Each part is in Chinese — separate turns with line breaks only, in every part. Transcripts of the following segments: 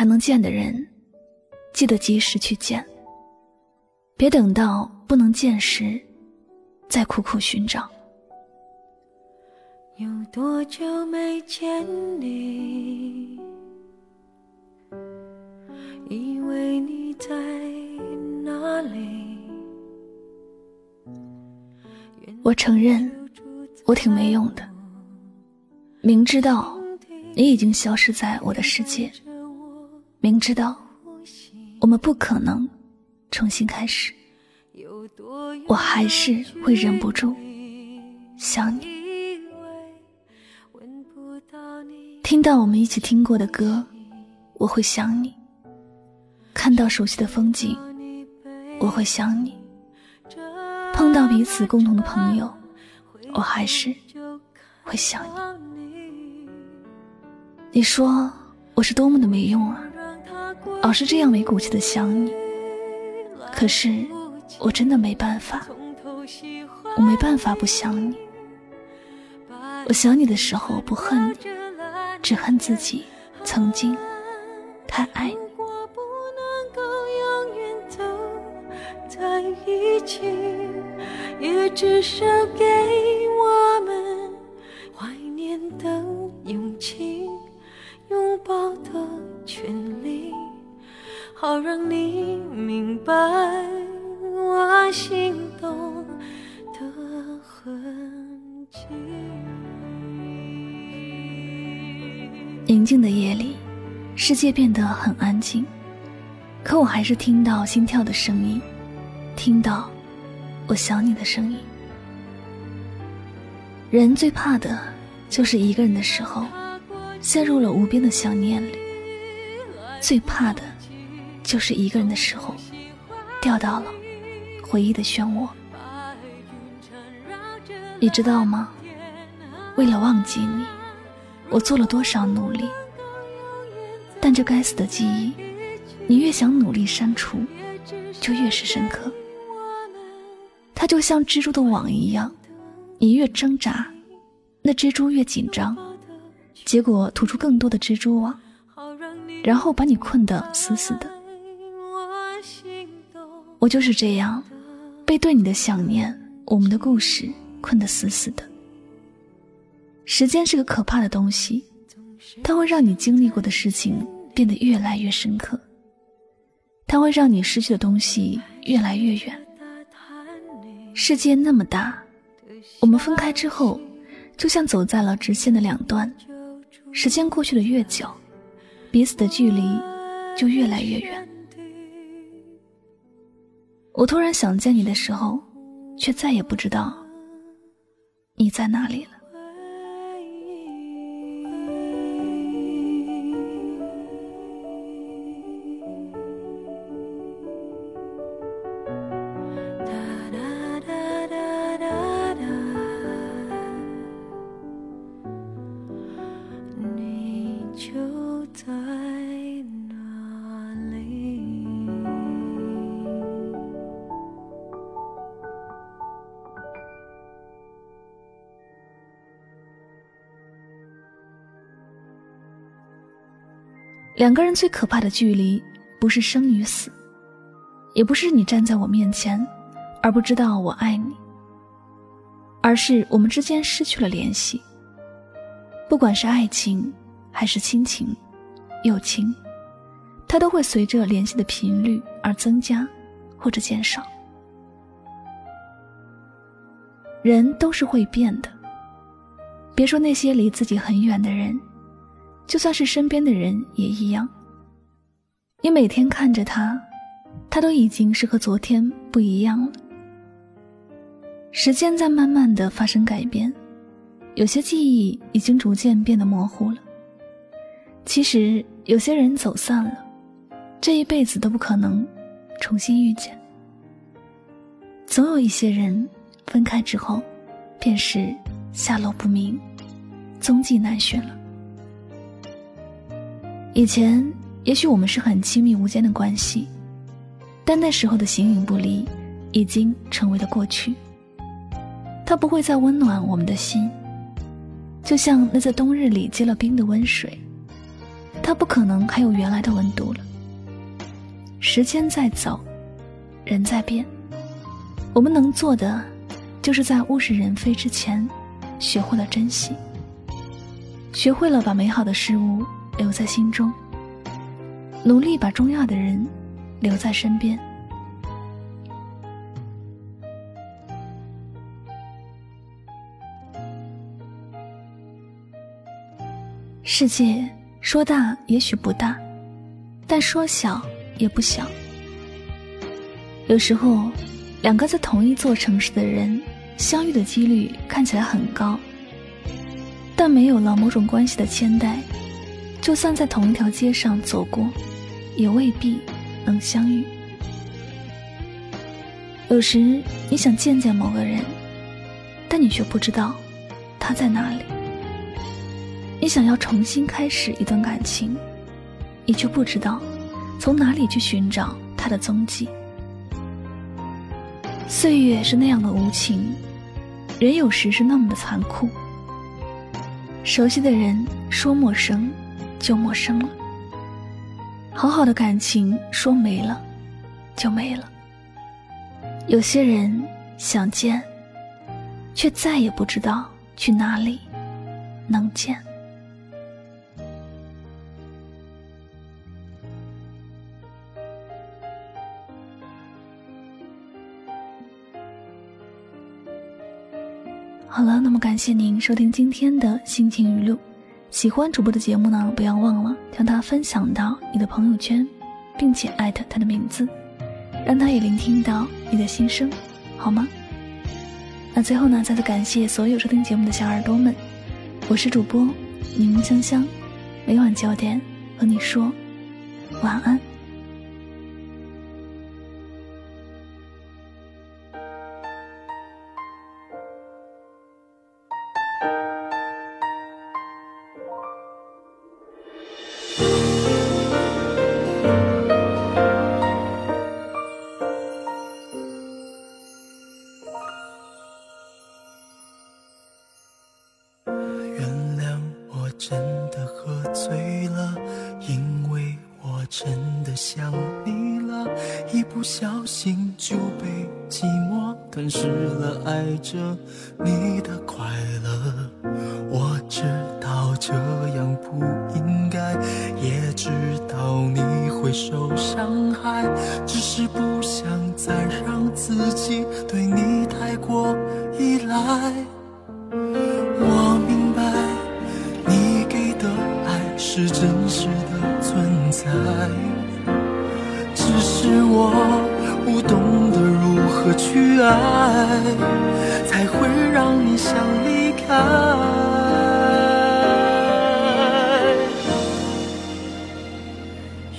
还能见的人，记得及时去见。别等到不能见时，再苦苦寻找。
有多久没见你？以为你在哪里？
我承认，我挺没用的。明知道。你已经消失在我的世界，明知道我们不可能重新开始，我还是会忍不住想你。听到我们一起听过的歌，我会想你；看到熟悉的风景，我会想你；碰到彼此共同的朋友，我还是会想你。你说我是多么的没用啊，老是这样没骨气的想你。可是我真的没办法，我没办法不想你。我想你的时候不恨你，只恨自己曾经太爱你。
也至少给我好让你明白我心动的痕迹。
宁静的夜里，世界变得很安静，可我还是听到心跳的声音，听到我想你的声音。人最怕的就是一个人的时候。陷入了无边的想念里，最怕的，就是一个人的时候，掉到了回忆的漩涡。你知道吗？为了忘记你，我做了多少努力。但这该死的记忆，你越想努力删除，就越是深刻。它就像蜘蛛的网一样，你越挣扎，那蜘蛛越紧张。结果吐出更多的蜘蛛网，然后把你困得死死的。我就是这样，被对你的想念、我们的故事困得死死的。时间是个可怕的东西，它会让你经历过的事情变得越来越深刻，它会让你失去的东西越来越远。世界那么大，我们分开之后，就像走在了直线的两端。时间过去的越久，彼此的距离就越来越远。我突然想见你的时候，却再也不知道你在哪里了。两个人最可怕的距离，不是生与死，也不是你站在我面前，而不知道我爱你，而是我们之间失去了联系。不管是爱情，还是亲情、友情，它都会随着联系的频率而增加或者减少。人都是会变的，别说那些离自己很远的人。就算是身边的人也一样。你每天看着他，他都已经是和昨天不一样了。时间在慢慢的发生改变，有些记忆已经逐渐变得模糊了。其实有些人走散了，这一辈子都不可能重新遇见。总有一些人分开之后，便是下落不明，踪迹难寻了。以前也许我们是很亲密无间的关系，但那时候的形影不离，已经成为了过去。它不会再温暖我们的心，就像那在冬日里结了冰的温水，它不可能还有原来的温度了。时间在走，人在变。我们能做的，就是在物是人非之前，学会了珍惜，学会了把美好的事物留在心中，努力把重要的人留在身边。世界说大也许不大，但说小也不小。有时候。两个在同一座城市的人相遇的几率看起来很高，但没有了某种关系的牵带，就算在同一条街上走过，也未必能相遇。有时你想见见某个人，但你却不知道他在哪里；你想要重新开始一段感情，你却不知道从哪里去寻找他的踪迹。岁月是那样的无情，人有时是那么的残酷。熟悉的人说陌生，就陌生了；好好的感情说没了，就没了。有些人想见，却再也不知道去哪里能见。好了，那么感谢您收听今天的心情语录。喜欢主播的节目呢，不要忘了将它分享到你的朋友圈，并且艾特他的名字，让他也聆听到你的心声，好吗？那最后呢，再次感谢所有收听节目的小耳朵们，我是主播柠檬香香，每晚九点和你说晚安。
一不小心就被寂寞吞噬了，爱着你的快乐。我知道这样不应该，也知道你会受伤害，只是不想再让自己对你太过依赖。我明白你给的爱是真实的存在。是我不懂得如何去爱，才会让你想离开。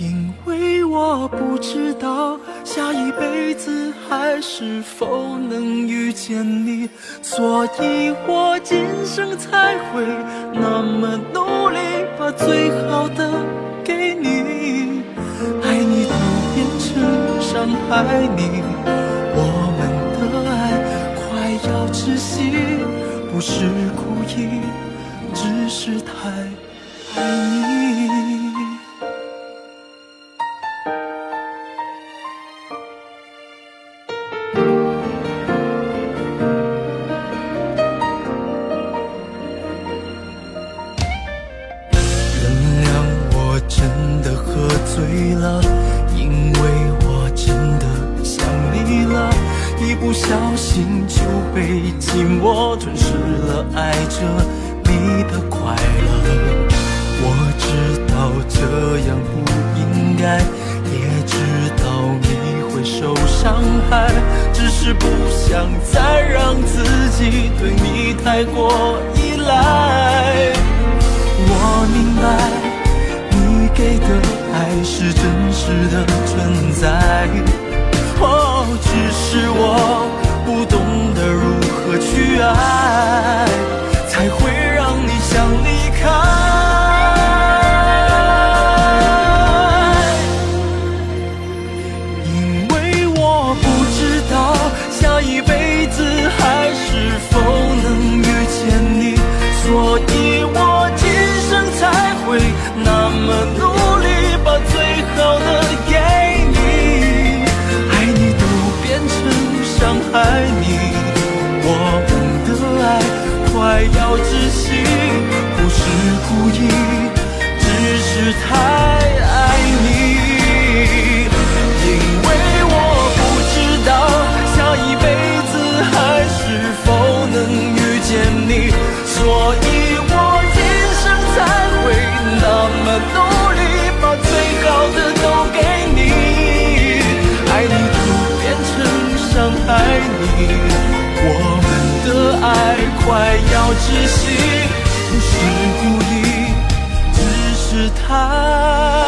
因为我不知道下一辈子还是否能遇见你，所以我今生才会那么努力，把最好的给，你。爱你，我们的爱快要窒息，不是故意，只是太爱你。不小心就被寂寞吞噬了，爱着你的快乐。我知道这样不应该，也知道你会受伤害，只是不想再让自己对你太过依赖。我明白你给的爱是真实的存在。只是我不懂得如何去爱才会让你想离开。要窒息不是故意只是太